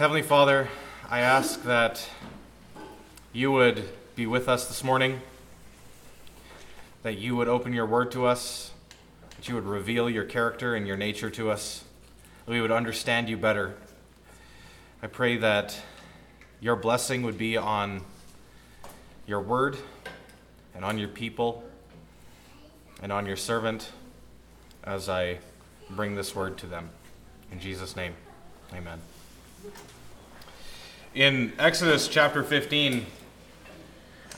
Heavenly Father, I ask that you would be with us this morning, that you would open your word to us, that you would reveal your character and your nature to us, that we would understand you better. I pray that your blessing would be on your word and on your people and on your servant as I bring this word to them. In Jesus' name, amen. In Exodus chapter 15,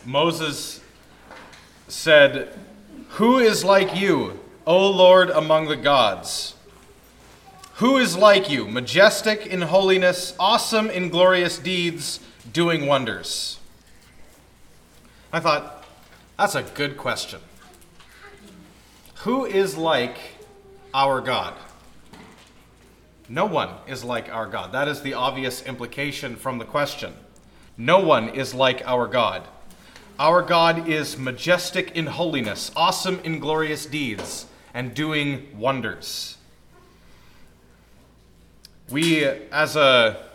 Moses said, Who is like you, O Lord among the gods? Who is like you, majestic in holiness, awesome in glorious deeds, doing wonders? I thought, that's a good question. Who is like our God? No one is like our God. That is the obvious implication from the question. No one is like our God. Our God is majestic in holiness, awesome in glorious deeds, and doing wonders. We, as a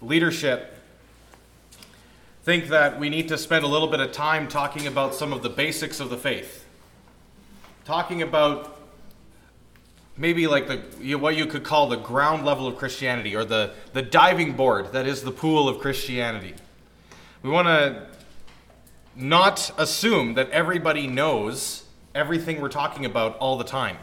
leadership, think that we need to spend a little bit of time talking about some of the basics of the faith. Talking about maybe like the you what you could call the ground level of Christianity or the, the diving board that is the pool of Christianity. We want to not assume that everybody knows everything we're talking about all the time.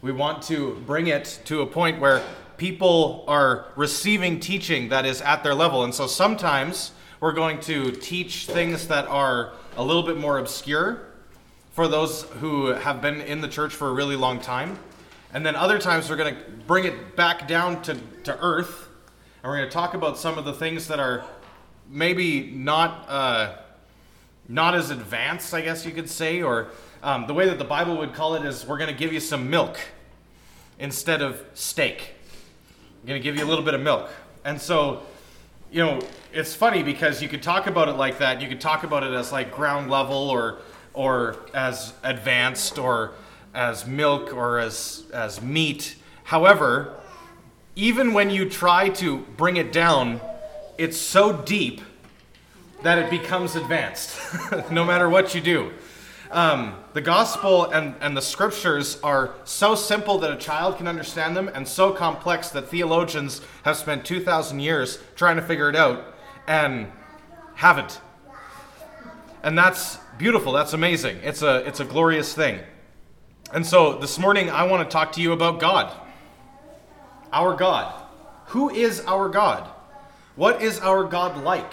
We want to bring it to a point where people are receiving teaching that is at their level. And so sometimes we're going to teach things that are a little bit more obscure for those who have been in the church for a really long time. And then other times we're going to bring it back down to, to earth. And we're going to talk about some of the things that are maybe not, uh, not as advanced, I guess you could say. Or um, the way that the Bible would call it is we're going to give you some milk instead of steak. I'm going to give you a little bit of milk. And so, you know, it's funny because you could talk about it like that. You could talk about it as like ground level or, or as advanced or as milk or as, as meat. However, even when you try to bring it down, it's so deep that it becomes advanced, no matter what you do. Um, the gospel and, and the scriptures are so simple that a child can understand them, and so complex that theologians have spent 2,000 years trying to figure it out and haven't. And that's beautiful, that's amazing. It's a, it's a glorious thing. And so this morning, I want to talk to you about God. Our God. Who is our God? What is our God like?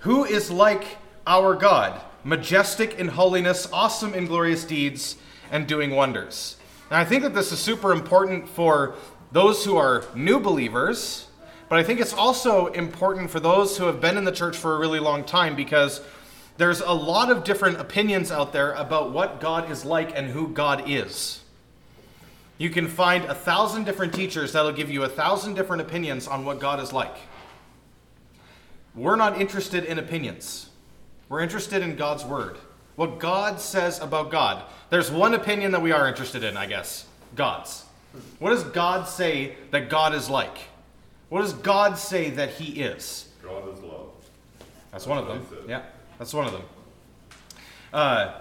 Who is like our God? Majestic in holiness, awesome in glorious deeds, and doing wonders. And I think that this is super important for those who are new believers, but I think it's also important for those who have been in the church for a really long time because there's a lot of different opinions out there about what God is like and who God is. You can find a thousand different teachers that'll give you a thousand different opinions on what God is like. We're not interested in opinions. We're interested in God's word. What God says about God. There's one opinion that we are interested in, I guess. God's. What does God say that God is like? What does God say that he is? God is love. That's one of them. Yeah. That's one of them. Uh,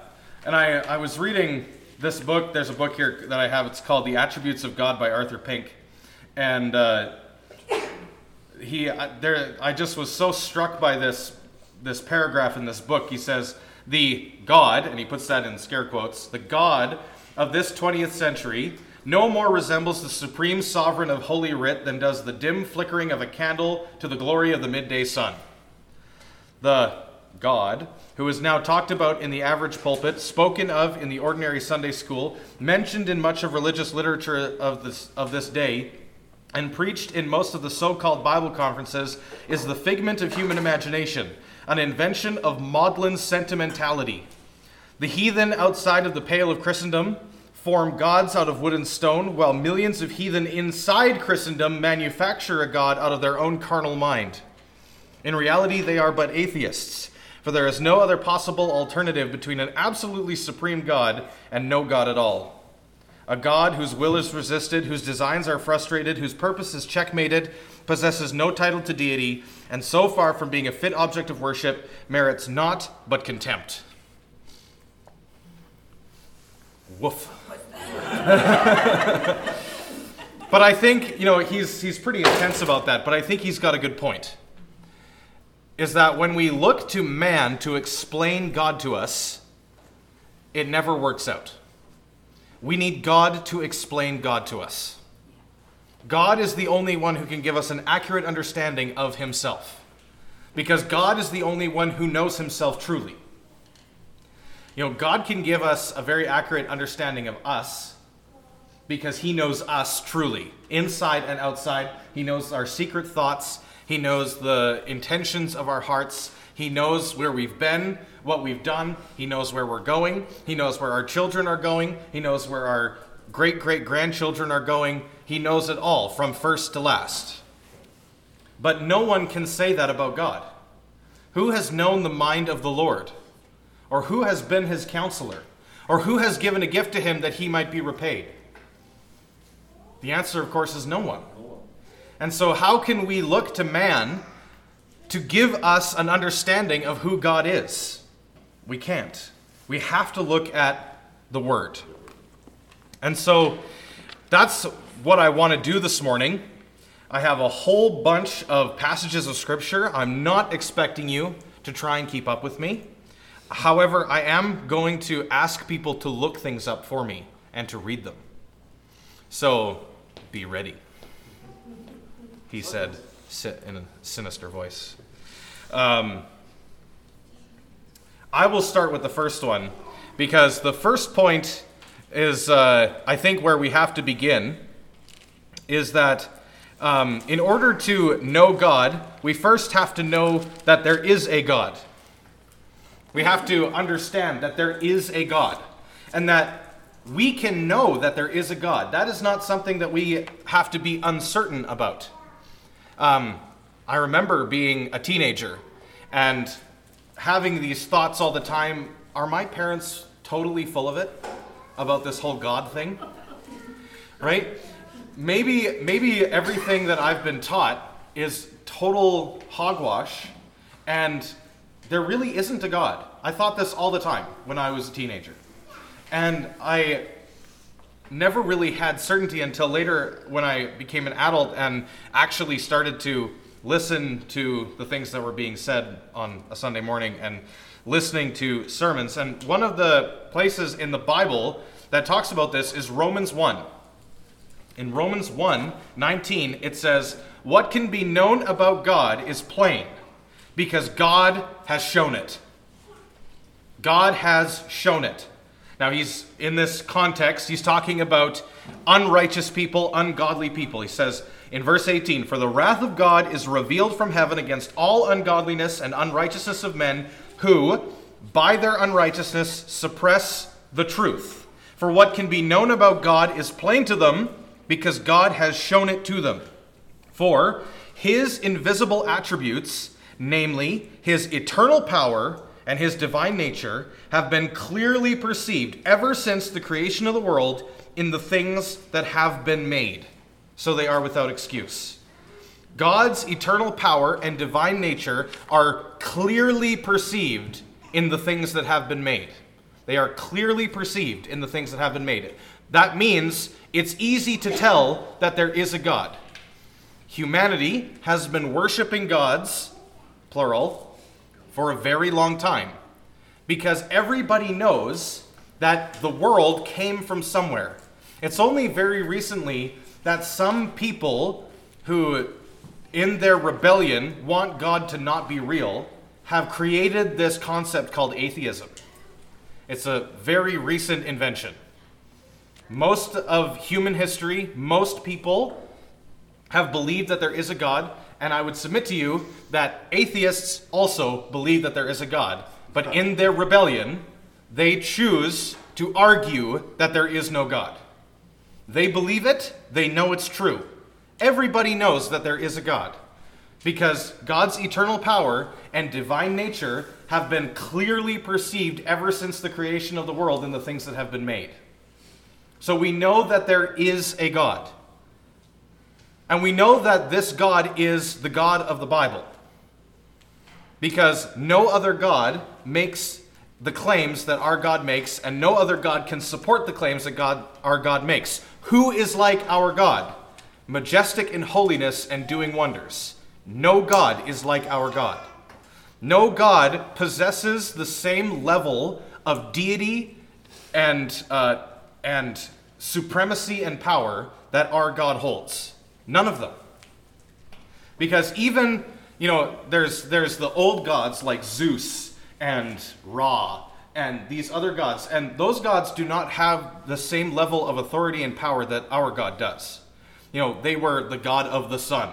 and I, I was reading this book. There's a book here that I have. It's called The Attributes of God by Arthur Pink. And uh, he, I, there, I just was so struck by this, this paragraph in this book. He says, The God, and he puts that in scare quotes, the God of this 20th century no more resembles the supreme sovereign of Holy Writ than does the dim flickering of a candle to the glory of the midday sun. The God, who is now talked about in the average pulpit, spoken of in the ordinary Sunday school, mentioned in much of religious literature of this, of this day, and preached in most of the so called Bible conferences, is the figment of human imagination, an invention of maudlin sentimentality. The heathen outside of the pale of Christendom form gods out of wood and stone, while millions of heathen inside Christendom manufacture a god out of their own carnal mind. In reality, they are but atheists for there is no other possible alternative between an absolutely supreme God and no God at all. A God whose will is resisted, whose designs are frustrated, whose purpose is checkmated possesses no title to deity, and so far from being a fit object of worship, merits naught but contempt. Woof. but I think, you know, he's, he's pretty intense about that, but I think he's got a good point. Is that when we look to man to explain God to us, it never works out. We need God to explain God to us. God is the only one who can give us an accurate understanding of himself. Because God is the only one who knows himself truly. You know, God can give us a very accurate understanding of us because he knows us truly, inside and outside. He knows our secret thoughts, he knows the intentions of our hearts, he knows where we've been, what we've done, he knows where we're going, he knows where our children are going, he knows where our great great grandchildren are going. He knows it all from first to last. But no one can say that about God. Who has known the mind of the Lord? Or who has been his counselor? Or who has given a gift to him that he might be repaid? The answer, of course, is no one. And so, how can we look to man to give us an understanding of who God is? We can't. We have to look at the Word. And so, that's what I want to do this morning. I have a whole bunch of passages of Scripture. I'm not expecting you to try and keep up with me. However, I am going to ask people to look things up for me and to read them. So, be ready. He said in a sinister voice. Um, I will start with the first one because the first point is, uh, I think, where we have to begin. Is that um, in order to know God, we first have to know that there is a God. We have to understand that there is a God and that we can know that there is a God. That is not something that we have to be uncertain about. Um, I remember being a teenager and having these thoughts all the time are my parents totally full of it about this whole God thing? Right? Maybe, maybe everything that I've been taught is total hogwash and there really isn't a God. I thought this all the time when I was a teenager. And I never really had certainty until later when I became an adult and actually started to listen to the things that were being said on a Sunday morning and listening to sermons. And one of the places in the Bible that talks about this is Romans 1. In Romans 1 19, it says, What can be known about God is plain, because God has shown it. God has shown it. Now, he's in this context, he's talking about unrighteous people, ungodly people. He says in verse 18, For the wrath of God is revealed from heaven against all ungodliness and unrighteousness of men who, by their unrighteousness, suppress the truth. For what can be known about God is plain to them because God has shown it to them. For his invisible attributes, namely his eternal power, and his divine nature have been clearly perceived ever since the creation of the world in the things that have been made, so they are without excuse. God's eternal power and divine nature are clearly perceived in the things that have been made. They are clearly perceived in the things that have been made. That means it's easy to tell that there is a God. Humanity has been worshiping gods, plural, for a very long time because everybody knows that the world came from somewhere. It's only very recently that some people who, in their rebellion, want God to not be real, have created this concept called atheism. It's a very recent invention. Most of human history, most people have believed that there is a God and I would submit to you that atheists also believe that there is a God. But in their rebellion, they choose to argue that there is no God. They believe it, they know it's true. Everybody knows that there is a God because God's eternal power and divine nature have been clearly perceived ever since the creation of the world and the things that have been made. So we know that there is a God. And we know that this God is the God of the Bible. Because no other God makes the claims that our God makes, and no other God can support the claims that God, our God makes. Who is like our God? Majestic in holiness and doing wonders. No God is like our God. No God possesses the same level of deity and, uh, and supremacy and power that our God holds. None of them. Because even, you know, there's, there's the old gods like Zeus and Ra and these other gods, and those gods do not have the same level of authority and power that our God does. You know, they were the God of the sun.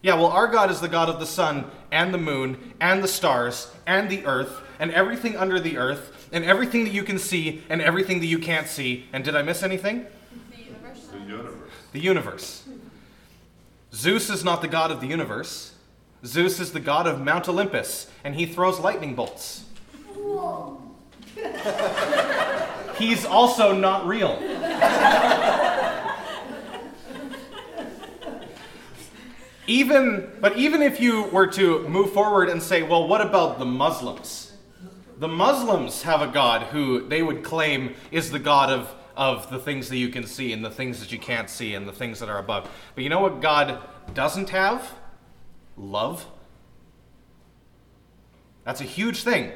Yeah, well, our God is the God of the sun and the moon and the stars and the earth and everything under the earth and everything that you can see and everything that you can't see. And did I miss anything? The universe. The universe. The universe. Zeus is not the God of the universe. Zeus is the God of Mount Olympus, and he throws lightning bolts. He's also not real. even but even if you were to move forward and say well what about the muslims the muslims have a god who they would claim is the god of of the things that you can see and the things that you can't see and the things that are above. But you know what god doesn't have? Love. That's a huge thing.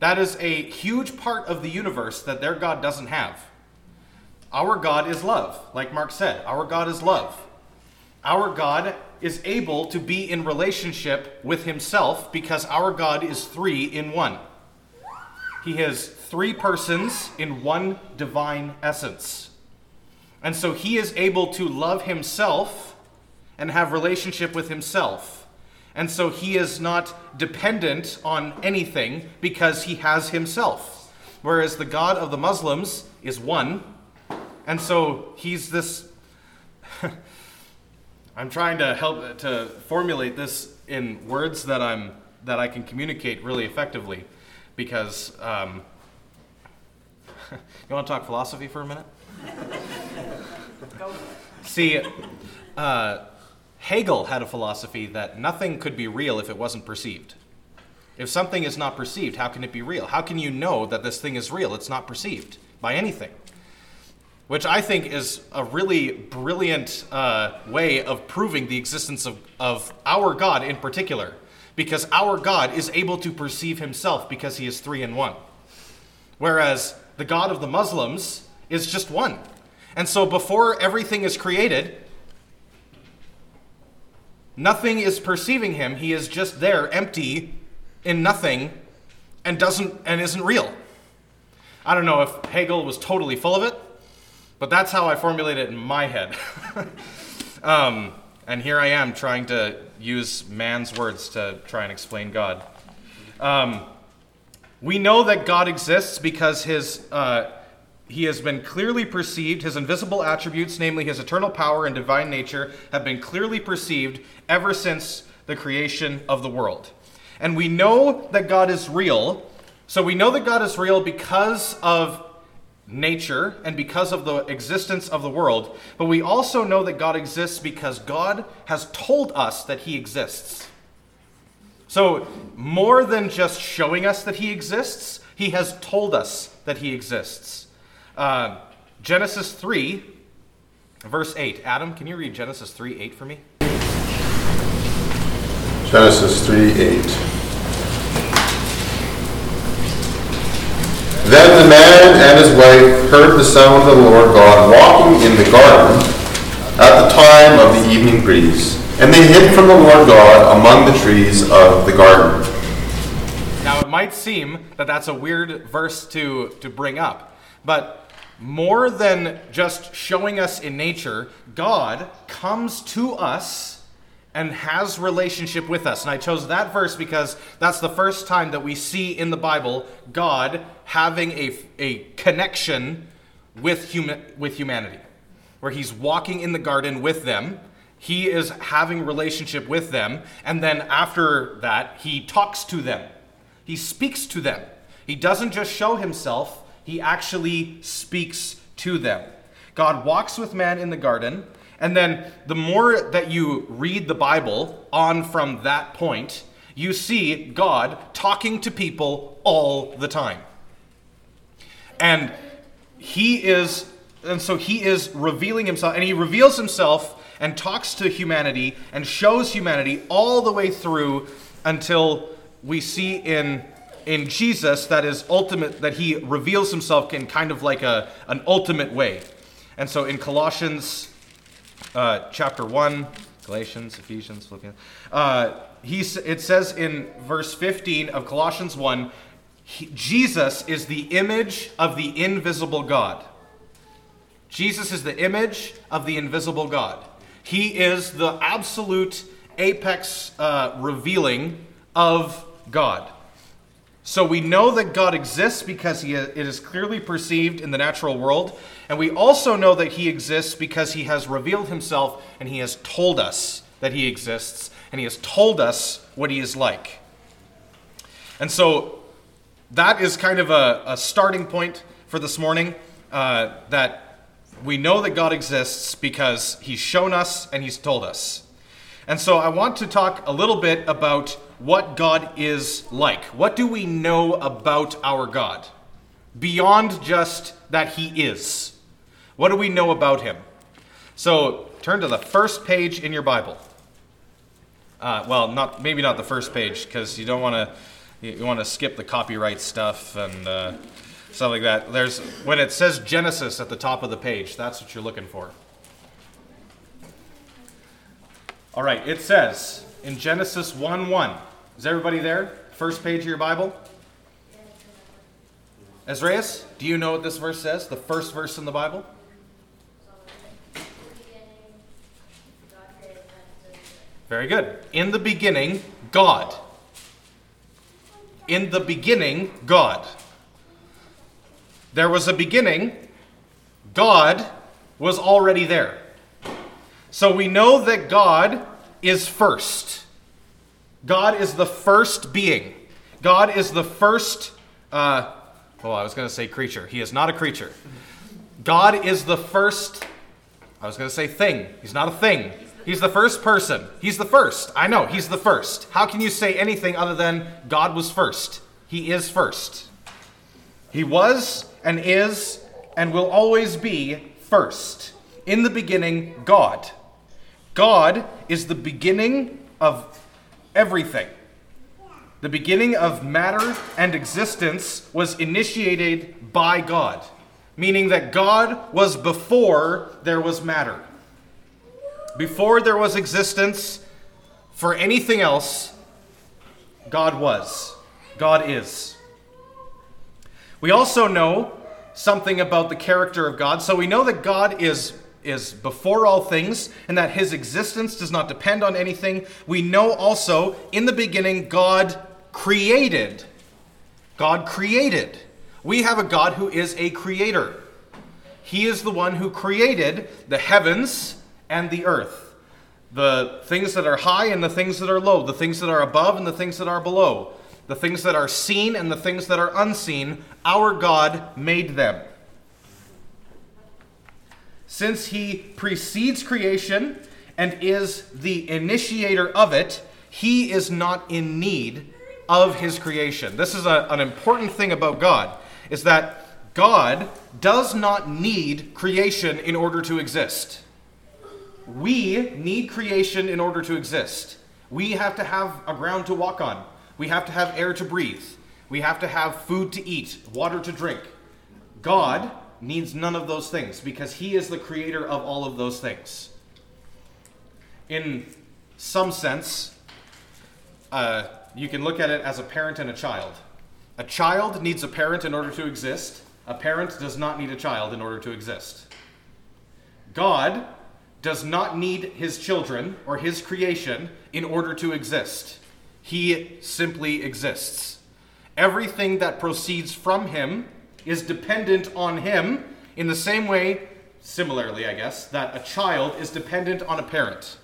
That is a huge part of the universe that their god doesn't have. Our god is love like mark said. Our god is love. Our God is able to be in relationship with himself because our God is three in one. He has three persons in one divine essence. And so he is able to love himself and have relationship with himself. And so he is not dependent on anything because he has himself. Whereas the God of the Muslims is one. And so he's this I'm trying to help to formulate this in words that I'm that I can communicate really effectively, because um, you want to talk philosophy for a minute. See, uh, Hegel had a philosophy that nothing could be real if it wasn't perceived. If something is not perceived, how can it be real? How can you know that this thing is real? It's not perceived by anything which I think is a really brilliant uh, way of proving the existence of, of our God in particular, because our God is able to perceive himself because he is three in one. Whereas the God of the Muslims is just one. And so before everything is created, nothing is perceiving him. He is just there, empty, in nothing, and doesn't and isn't real. I don't know if Hegel was totally full of it, but that's how I formulate it in my head. um, and here I am trying to use man's words to try and explain God. Um, we know that God exists because his, uh, he has been clearly perceived. His invisible attributes, namely his eternal power and divine nature, have been clearly perceived ever since the creation of the world. And we know that God is real. So we know that God is real because of nature and because of the existence of the world, but we also know that God exists because God has told us that He exists. So, more than just showing us that He exists, He has told us that He exists. Uh, Genesis 3, verse 8. Adam, can you read Genesis 3 8 for me? Genesis 3 8. Then the man and his wife heard the sound of the Lord God walking in the garden at the time of the evening breeze, and they hid from the Lord God among the trees of the garden. Now, it might seem that that's a weird verse to, to bring up, but more than just showing us in nature, God comes to us and has relationship with us. And I chose that verse because that's the first time that we see in the Bible God having a, a connection with, hum- with humanity, where he's walking in the garden with them. He is having relationship with them, and then after that, he talks to them. He speaks to them. He doesn't just show himself, he actually speaks to them. God walks with man in the garden, And then the more that you read the Bible on from that point, you see God talking to people all the time. And he is and so he is revealing himself and he reveals himself and talks to humanity and shows humanity all the way through until we see in in Jesus that is ultimate that he reveals himself in kind of like a an ultimate way. And so in Colossians uh, chapter 1, Galatians, Ephesians, Philippians, uh, it says in verse 15 of Colossians 1 he, Jesus is the image of the invisible God. Jesus is the image of the invisible God. He is the absolute apex uh, revealing of God. So we know that God exists because he, it is clearly perceived in the natural world. And we also know that he exists because he has revealed himself and he has told us that he exists and he has told us what he is like. And so that is kind of a, a starting point for this morning uh, that we know that God exists because he's shown us and he's told us. And so I want to talk a little bit about what God is like. What do we know about our God? Beyond just that He is. What do we know about Him? So turn to the first page in your Bible. Uh, well, not maybe not the first page because you don't want to you want to skip the copyright stuff and uh, stuff like that. There's when it says Genesis at the top of the page. That's what you're looking for. All right, it says in Genesis 1 1. Is everybody there? First page of your Bible? Ezraeus, do you know what this verse says? The first verse in the Bible? Very good. In the beginning, God. In the beginning, God. There was a beginning. God was already there. So we know that God is first. God is the first being. God is the first, uh, well, I was going to say creature. He is not a creature. God is the first, I was going to say thing. He's not a thing. He's the first person. He's the first. I know, he's the first. How can you say anything other than God was first? He is first. He was and is and will always be first. In the beginning, God. God is the beginning of everything. The beginning of matter and existence was initiated by God, meaning that God was before there was matter. Before there was existence for anything else, God was. God is. We also know something about the character of God. So we know that God is is before all things and that his existence does not depend on anything. We know also in the beginning God created. God created. We have a God who is a creator. He is the one who created the heavens and the earth, the things that are high and the things that are low, the things that are above and the things that are below, the things that are seen and the things that are unseen. Our God made them. Since he precedes creation and is the initiator of it, he is not in need of his creation. This is a, an important thing about God, is that God does not need creation in order to exist. We need creation in order to exist. We have to have a ground to walk on. We have to have air to breathe. We have to have food to eat, water to drink. God needs none of those things because he is the creator of all of those things. In some sense, uh, you can look at it as a parent and a child. A child needs a parent in order to exist. A parent does not need a child in order to exist. God does not need his children or his creation in order to exist. He simply exists. Everything that proceeds from him is dependent on him in the same way, similarly, I guess, that a child is dependent on a parent.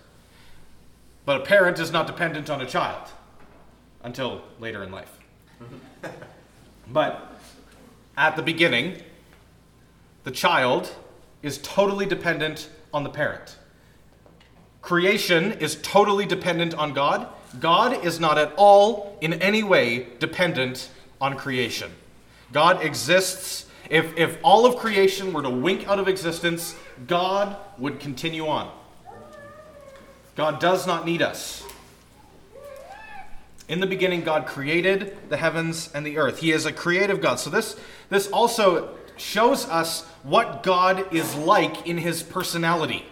But a parent is not dependent on a child until later in life. but at the beginning, the child is totally dependent on the parent. Creation is totally dependent on God. God is not at all, in any way, dependent on creation. God exists. If, if all of creation were to wink out of existence, God would continue on. God does not need us. In the beginning, God created the heavens and the earth. He is a creative God. So, this, this also shows us what God is like in his personality.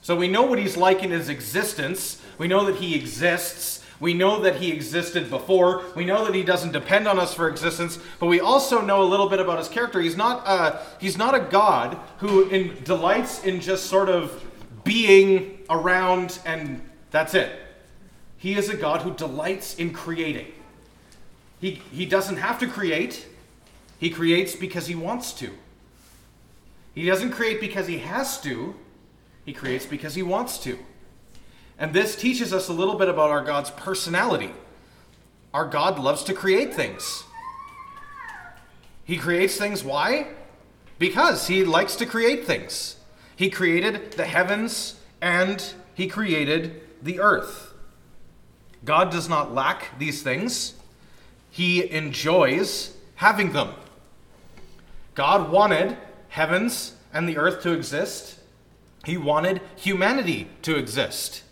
So, we know what he's like in his existence, we know that he exists. We know that he existed before. We know that he doesn't depend on us for existence, but we also know a little bit about his character. He's not a, he's not a God who in, delights in just sort of being around and that's it. He is a God who delights in creating. He, he doesn't have to create, he creates because he wants to. He doesn't create because he has to, he creates because he wants to. And this teaches us a little bit about our God's personality. Our God loves to create things. He creates things, why? Because he likes to create things. He created the heavens and he created the earth. God does not lack these things, he enjoys having them. God wanted heavens and the earth to exist, he wanted humanity to exist.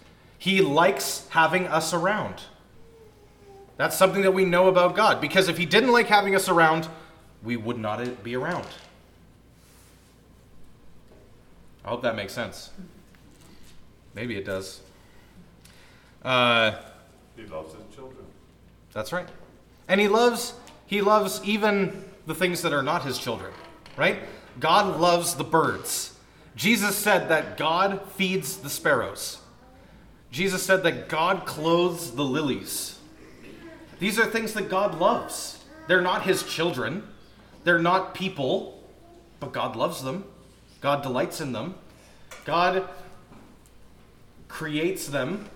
He likes having us around. That's something that we know about God because if he didn't like having us around, we would not be around. I hope that makes sense. Maybe it does. Uh, he loves his children. That's right. And he loves he loves even the things that are not his children, right? God loves the birds. Jesus said that God feeds the sparrows. Jesus said that God clothes the lilies. These are things that God loves. They're not his children. They're not people, but God loves them. God delights in them. God creates them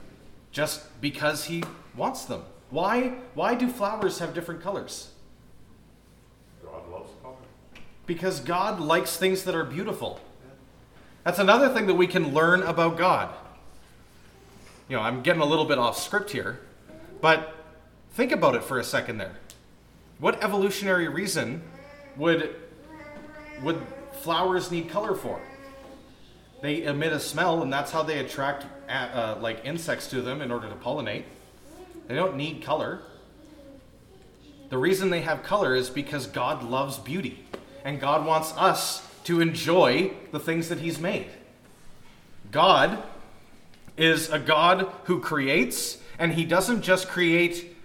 just because he wants them. Why, why do flowers have different colors? God loves color. Because God likes things that are beautiful. That's another thing that we can learn about God. You know, I'm getting a little bit off script here, but think about it for a second there. What evolutionary reason would would flowers need color for? They emit a smell, and that's how they attract uh, like insects to them in order to pollinate. They don't need color. The reason they have color is because God loves beauty, and God wants us to enjoy the things that He's made. God is a God who creates, and He doesn't just create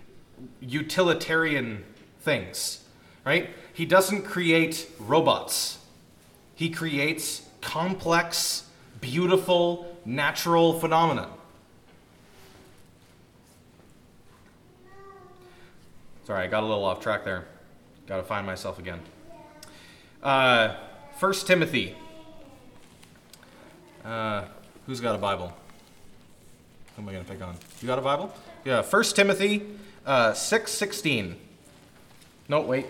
utilitarian things, right? He doesn't create robots. He creates complex, beautiful, natural phenomena. Sorry, I got a little off track there. Got to find myself again. Uh, 1 Timothy. Uh, who's got a Bible? Who am I going to pick on? You got a Bible? Yeah, 1 Timothy uh, 6 16. No, wait.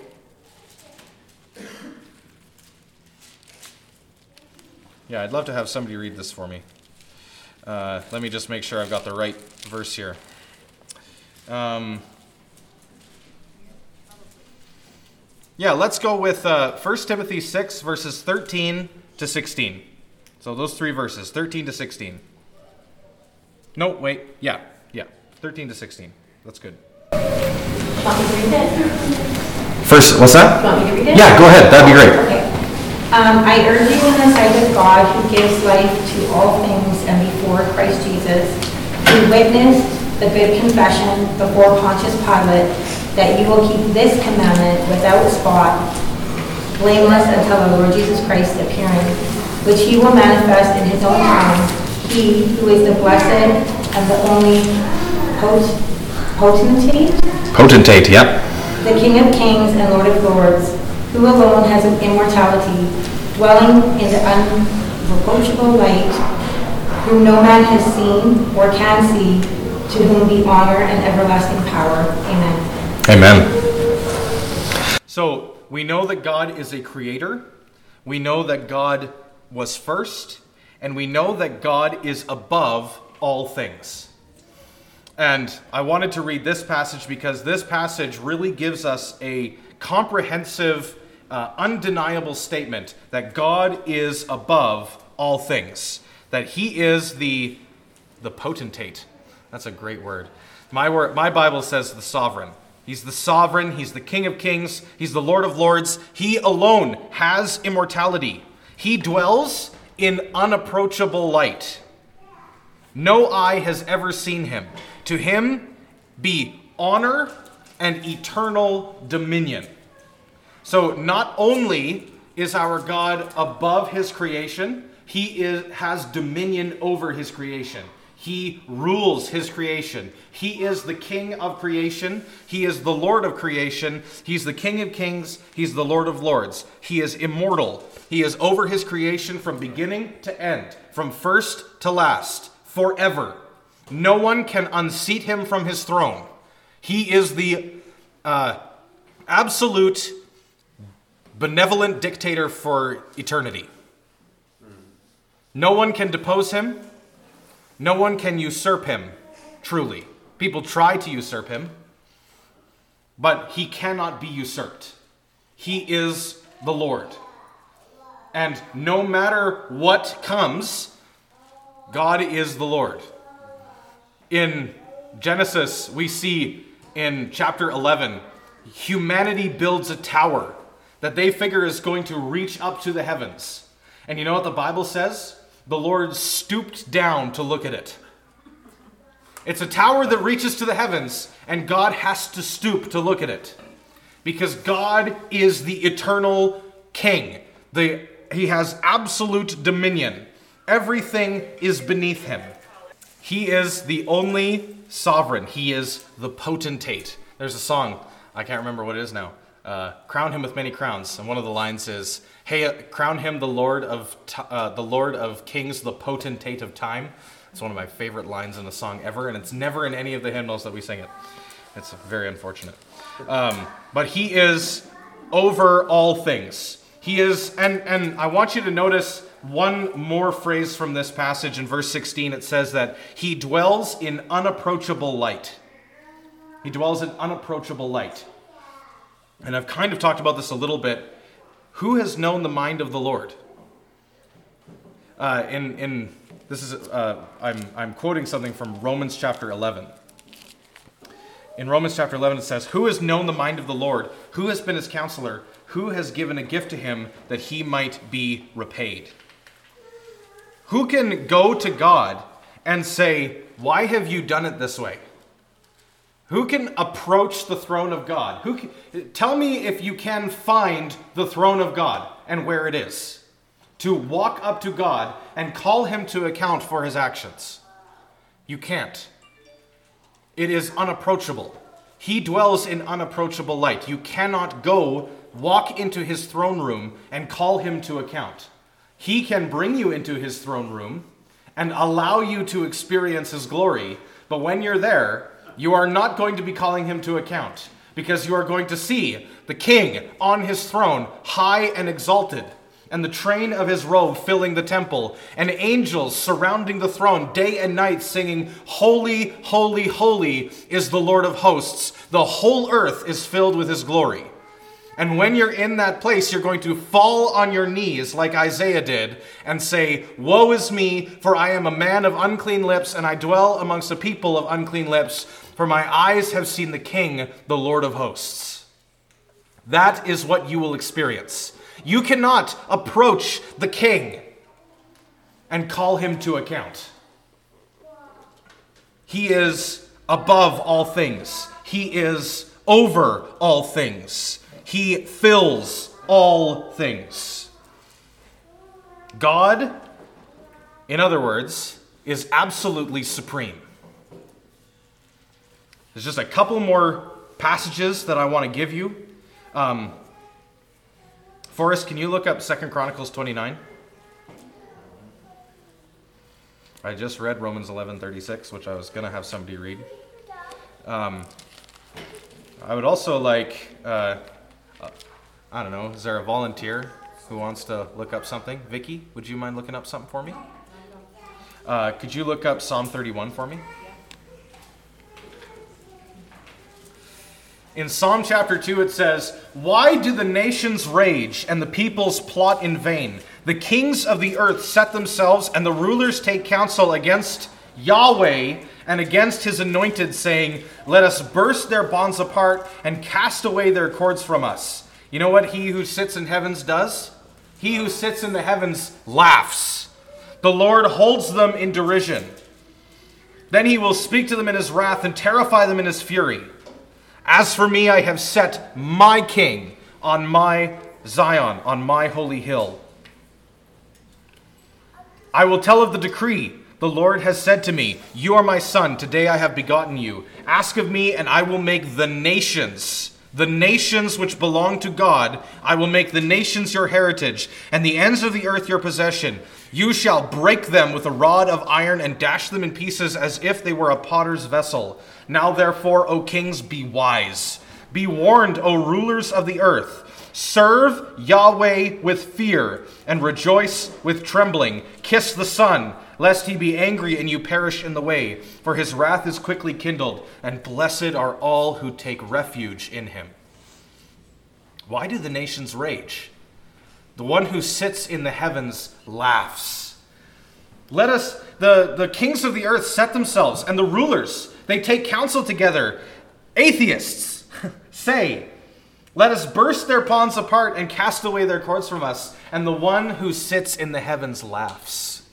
Yeah, I'd love to have somebody read this for me. Uh, let me just make sure I've got the right verse here. Um, yeah, let's go with uh, 1 Timothy 6, verses 13 to 16. So those three verses, 13 to 16. No, wait. Yeah, yeah. 13 to 16. That's good. Want me to read it? First, what's that? Want me to read it? Yeah, go ahead. That'd be great. Okay. Um, I urge you in the sight of God who gives life to all things and before Christ Jesus, who witnessed the good confession before Pontius Pilate, that you will keep this commandment without spot, blameless until the Lord Jesus Christ's appearing, which he will manifest in his own time, he who is the blessed and the only pot- potentate, Potentate, yep. the King of kings and Lord of lords, who alone has immortality, dwelling in the unreproachable light, whom no man has seen or can see, to whom be honor and everlasting power. Amen. Amen. So we know that God is a creator. We know that God was first, and we know that God is above all things. And I wanted to read this passage because this passage really gives us a comprehensive, uh, undeniable statement that God is above all things, that He is the, the potentate. That's a great word. My, word, my Bible says the sovereign. He's the sovereign, He's the King of kings, He's the Lord of lords. He alone has immortality. He dwells in unapproachable light. No eye has ever seen him. To him be honor and eternal dominion. So, not only is our God above his creation, he is, has dominion over his creation. He rules his creation. He is the king of creation. He is the Lord of creation. He's the king of kings. He's the Lord of lords. He is immortal. He is over his creation from beginning to end, from first to last, forever. No one can unseat him from his throne. He is the uh, absolute benevolent dictator for eternity. No one can depose him. No one can usurp him, truly. People try to usurp him, but he cannot be usurped. He is the Lord. And no matter what comes, God is the Lord. In Genesis, we see in chapter 11, humanity builds a tower that they figure is going to reach up to the heavens. And you know what the Bible says? The Lord stooped down to look at it. It's a tower that reaches to the heavens, and God has to stoop to look at it. Because God is the eternal king. The, he has absolute dominion. Everything is beneath him. He is the only sovereign. He is the potentate. There's a song, I can't remember what it is now. Uh, crown him with many crowns. And one of the lines is, "Hey, uh, crown him the Lord of t- uh, the Lord of Kings, the potentate of time." It's one of my favorite lines in a song ever, and it's never in any of the hymnals that we sing it. It's very unfortunate. Um, but he is over all things. He is, and and I want you to notice one more phrase from this passage in verse 16. It says that he dwells in unapproachable light. He dwells in unapproachable light and I've kind of talked about this a little bit. Who has known the mind of the Lord? Uh, in, in this is uh, I'm, I'm quoting something from Romans chapter 11. In Romans chapter 11, it says, Who has known the mind of the Lord? Who has been his counselor? Who has given a gift to him that he might be repaid? Who can go to God and say, Why have you done it this way? Who can approach the throne of God? Who can, tell me if you can find the throne of God and where it is. To walk up to God and call him to account for his actions. You can't. It is unapproachable. He dwells in unapproachable light. You cannot go walk into his throne room and call him to account. He can bring you into his throne room and allow you to experience his glory, but when you're there, you are not going to be calling him to account because you are going to see the king on his throne, high and exalted, and the train of his robe filling the temple, and angels surrounding the throne day and night singing, Holy, holy, holy is the Lord of hosts. The whole earth is filled with his glory. And when you're in that place, you're going to fall on your knees like Isaiah did and say, Woe is me, for I am a man of unclean lips, and I dwell amongst a people of unclean lips, for my eyes have seen the King, the Lord of hosts. That is what you will experience. You cannot approach the King and call him to account. He is above all things, He is over all things. He fills all things. God, in other words, is absolutely supreme. There's just a couple more passages that I want to give you. Um, Forrest, can you look up Second Chronicles 29? I just read Romans 11:36, which I was going to have somebody read. Um, I would also like uh, I don't know, is there a volunteer who wants to look up something? Vicky, would you mind looking up something for me? Uh, could you look up Psalm 31 for me? In Psalm chapter 2, it says, Why do the nations rage and the peoples plot in vain? The kings of the earth set themselves, and the rulers take counsel against Yahweh and against his anointed, saying, Let us burst their bonds apart and cast away their cords from us. You know what he who sits in heavens does? He who sits in the heavens laughs. The Lord holds them in derision. Then he will speak to them in his wrath and terrify them in his fury. As for me, I have set my king on my Zion, on my holy hill. I will tell of the decree. The Lord has said to me, You are my son. Today I have begotten you. Ask of me, and I will make the nations, the nations which belong to God, I will make the nations your heritage, and the ends of the earth your possession. You shall break them with a rod of iron and dash them in pieces as if they were a potter's vessel. Now, therefore, O kings, be wise. Be warned, O rulers of the earth. Serve Yahweh with fear and rejoice with trembling. Kiss the Son, lest he be angry and you perish in the way, for his wrath is quickly kindled, and blessed are all who take refuge in him. Why do the nations rage? The one who sits in the heavens laughs. Let us, the, the kings of the earth, set themselves, and the rulers, they take counsel together. Atheists say, Let us burst their bonds apart and cast away their cords from us. And the one who sits in the heavens laughs.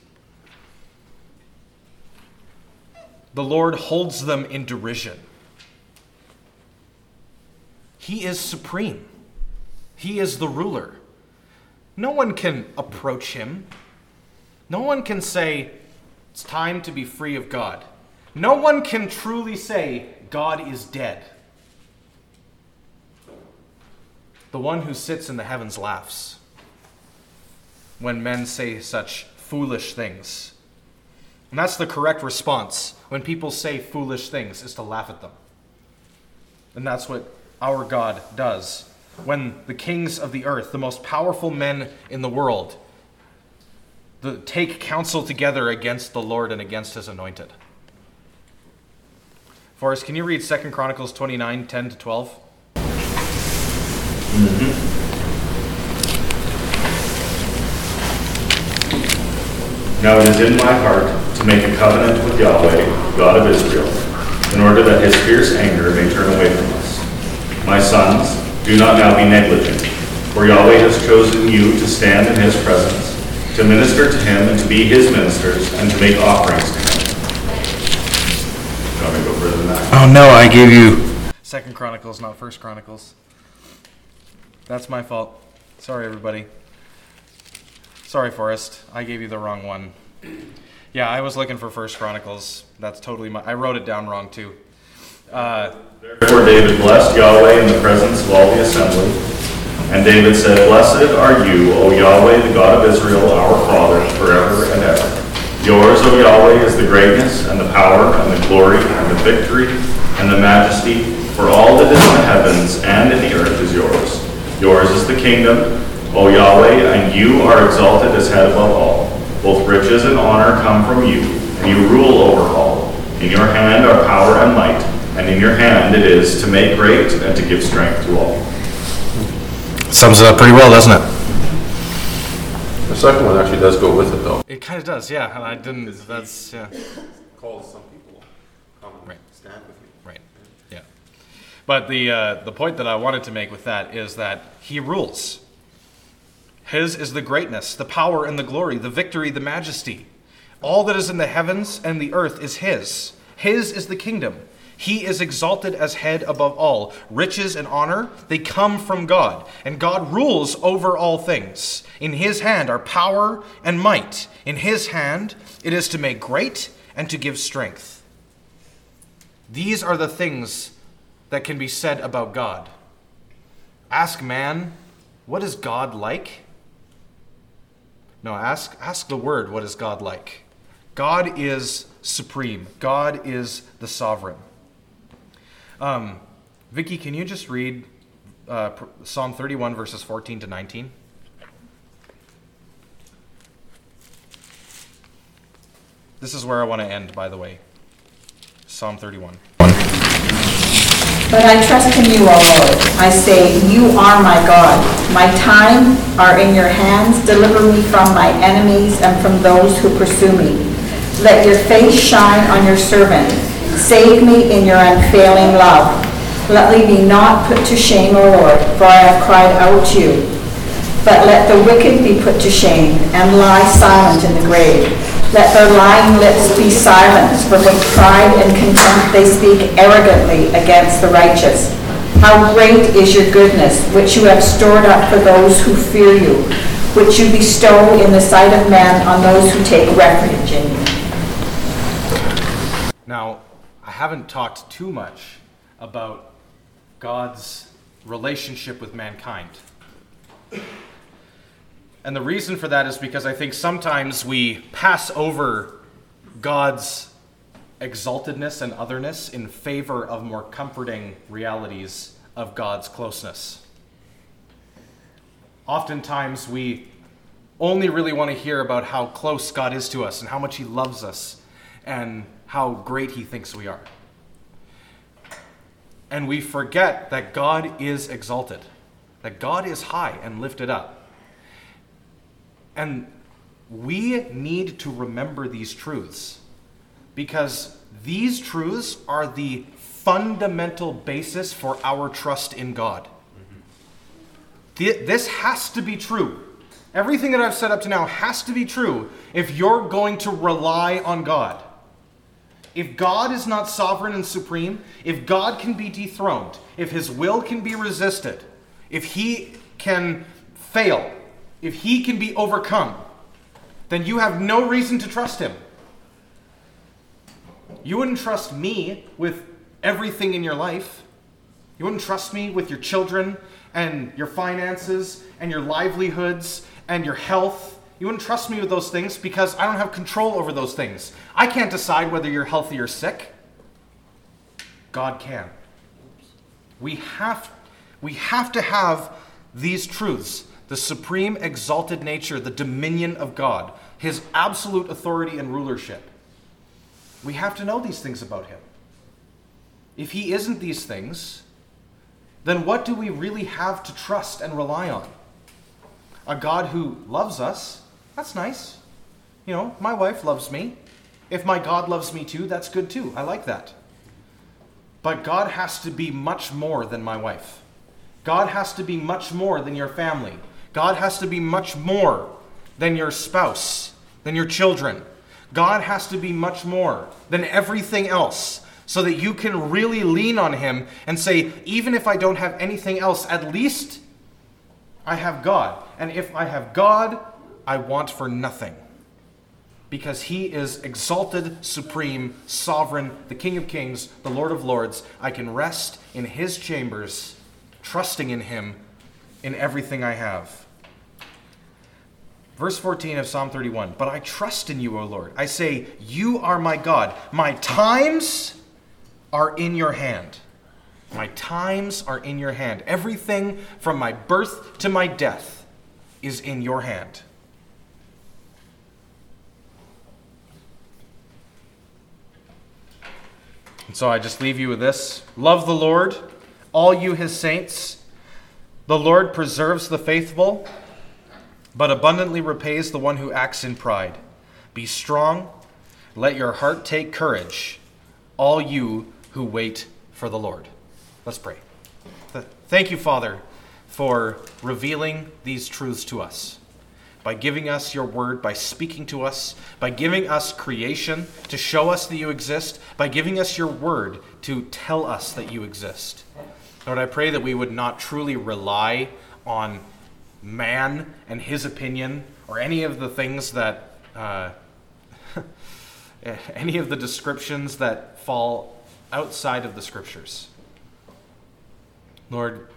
The Lord holds them in derision. He is supreme, He is the ruler. No one can approach Him. No one can say, It's time to be free of God. No one can truly say, God is dead. The one who sits in the heavens laughs when men say such foolish things. And that's the correct response when people say foolish things, is to laugh at them. And that's what our God does when the kings of the earth, the most powerful men in the world, the, take counsel together against the Lord and against his anointed. Forrest, can you read 2 Chronicles 29 10 to 12? Mm-hmm. Now it is in my heart to make a covenant with Yahweh, God of Israel, in order that his fierce anger may turn away from us. My sons, do not now be negligent, for Yahweh has chosen you to stand in his presence, to minister to him and to be his ministers, and to make offerings to him. You want me to go further than that? Oh no, I gave you Second Chronicles, not First Chronicles. That's my fault. Sorry, everybody. Sorry, Forrest. I gave you the wrong one. Yeah, I was looking for First Chronicles. That's totally my. I wrote it down wrong too. Therefore David blessed Yahweh in the presence of all the assembly. And David said, Blessed are you, O Yahweh, the God of Israel, our Father, forever and ever. Yours, O Yahweh, is the greatness and the power and the glory and the victory and the majesty, for all that is in the heavens and in the earth is yours. Yours is the kingdom, O Yahweh, and you are exalted as head above all. Both riches and honor come from you, and you rule over all. In your hand are power and might, and in your hand it is to make great and to give strength to all. sums it up pretty well, doesn't it? The second one actually does go with it, though. It kind of does, yeah. And I didn't. That's yeah. Calls some people, come Right. stand with you. Right. Yeah. But the uh, the point that I wanted to make with that is that he rules. His is the greatness, the power and the glory, the victory, the majesty. All that is in the heavens and the earth is his. His is the kingdom. He is exalted as head above all. Riches and honor, they come from God, and God rules over all things. In his hand are power and might. In his hand it is to make great and to give strength. These are the things that can be said about God. Ask man, what is God like? No, ask, ask the word, what is God like? God is supreme, God is the sovereign. Um, Vicky, can you just read uh, Psalm 31, verses 14 to 19? This is where I want to end, by the way. Psalm 31. But I trust in you, O Lord. I say, You are my God. My time are in your hands. Deliver me from my enemies and from those who pursue me. Let your face shine on your servant. Save me in your unfailing love. Let me be not put to shame, O Lord, for I have cried out to you. But let the wicked be put to shame and lie silent in the grave. Let their lying lips be silenced, for with pride and contempt they speak arrogantly against the righteous. How great is your goodness, which you have stored up for those who fear you, which you bestow in the sight of men on those who take refuge in you. Now, I haven't talked too much about God's relationship with mankind. And the reason for that is because I think sometimes we pass over God's exaltedness and otherness in favor of more comforting realities of God's closeness. Oftentimes we only really want to hear about how close God is to us and how much He loves us and how great He thinks we are. And we forget that God is exalted, that God is high and lifted up. And we need to remember these truths because these truths are the fundamental basis for our trust in God. Th- This has to be true. Everything that I've said up to now has to be true if you're going to rely on God. If God is not sovereign and supreme, if God can be dethroned, if his will can be resisted, if he can fail, if he can be overcome, then you have no reason to trust him. You wouldn't trust me with everything in your life. You wouldn't trust me with your children and your finances and your livelihoods and your health. You wouldn't trust me with those things because I don't have control over those things. I can't decide whether you're healthy or sick. God can. We have, we have to have these truths the supreme exalted nature, the dominion of God, his absolute authority and rulership. We have to know these things about him. If he isn't these things, then what do we really have to trust and rely on? A God who loves us, that's nice. You know, my wife loves me. If my God loves me too, that's good too. I like that. But God has to be much more than my wife. God has to be much more than your family. God has to be much more than your spouse, than your children. God has to be much more than everything else so that you can really lean on Him and say, even if I don't have anything else, at least I have God. And if I have God, I want for nothing. Because He is exalted, supreme, sovereign, the King of kings, the Lord of lords. I can rest in His chambers, trusting in Him in everything I have. Verse 14 of Psalm 31 But I trust in you, O Lord. I say, You are my God. My times are in your hand. My times are in your hand. Everything from my birth to my death is in your hand. So I just leave you with this Love the Lord, all you his saints. The Lord preserves the faithful, but abundantly repays the one who acts in pride. Be strong, let your heart take courage, all you who wait for the Lord. Let's pray. Thank you, Father, for revealing these truths to us. By giving us your word, by speaking to us, by giving us creation to show us that you exist, by giving us your word to tell us that you exist. Lord, I pray that we would not truly rely on man and his opinion or any of the things that, uh, any of the descriptions that fall outside of the scriptures. Lord,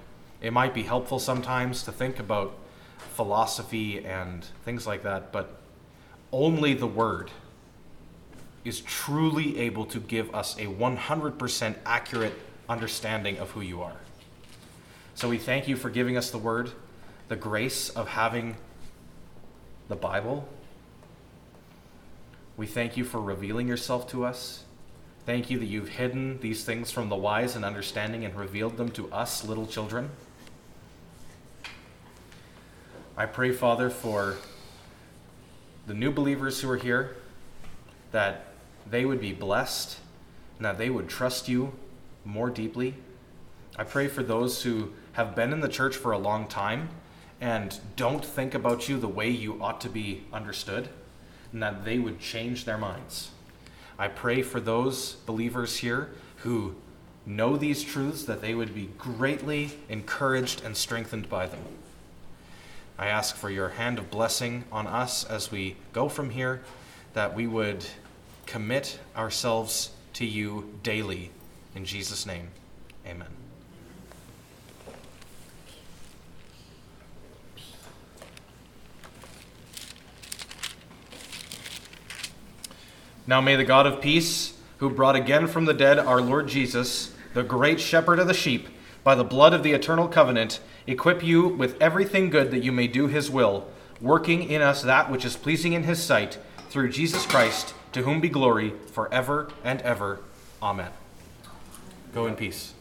it might be helpful sometimes to think about philosophy and things like that, but only the Word is truly able to give us a 100% accurate understanding of who you are. So we thank you for giving us the Word, the grace of having the Bible. We thank you for revealing yourself to us. Thank you that you've hidden these things from the wise and understanding and revealed them to us, little children. I pray, Father, for the new believers who are here, that they would be blessed and that they would trust you more deeply. I pray for those who have been in the church for a long time and don't think about you the way you ought to be understood, and that they would change their minds. I pray for those believers here who know these truths that they would be greatly encouraged and strengthened by them. I ask for your hand of blessing on us as we go from here, that we would commit ourselves to you daily. In Jesus' name, amen. Now may the God of peace, who brought again from the dead our Lord Jesus, the great shepherd of the sheep, by the blood of the eternal covenant, equip you with everything good that you may do his will, working in us that which is pleasing in his sight, through Jesus Christ, to whom be glory forever and ever. Amen. Go in peace.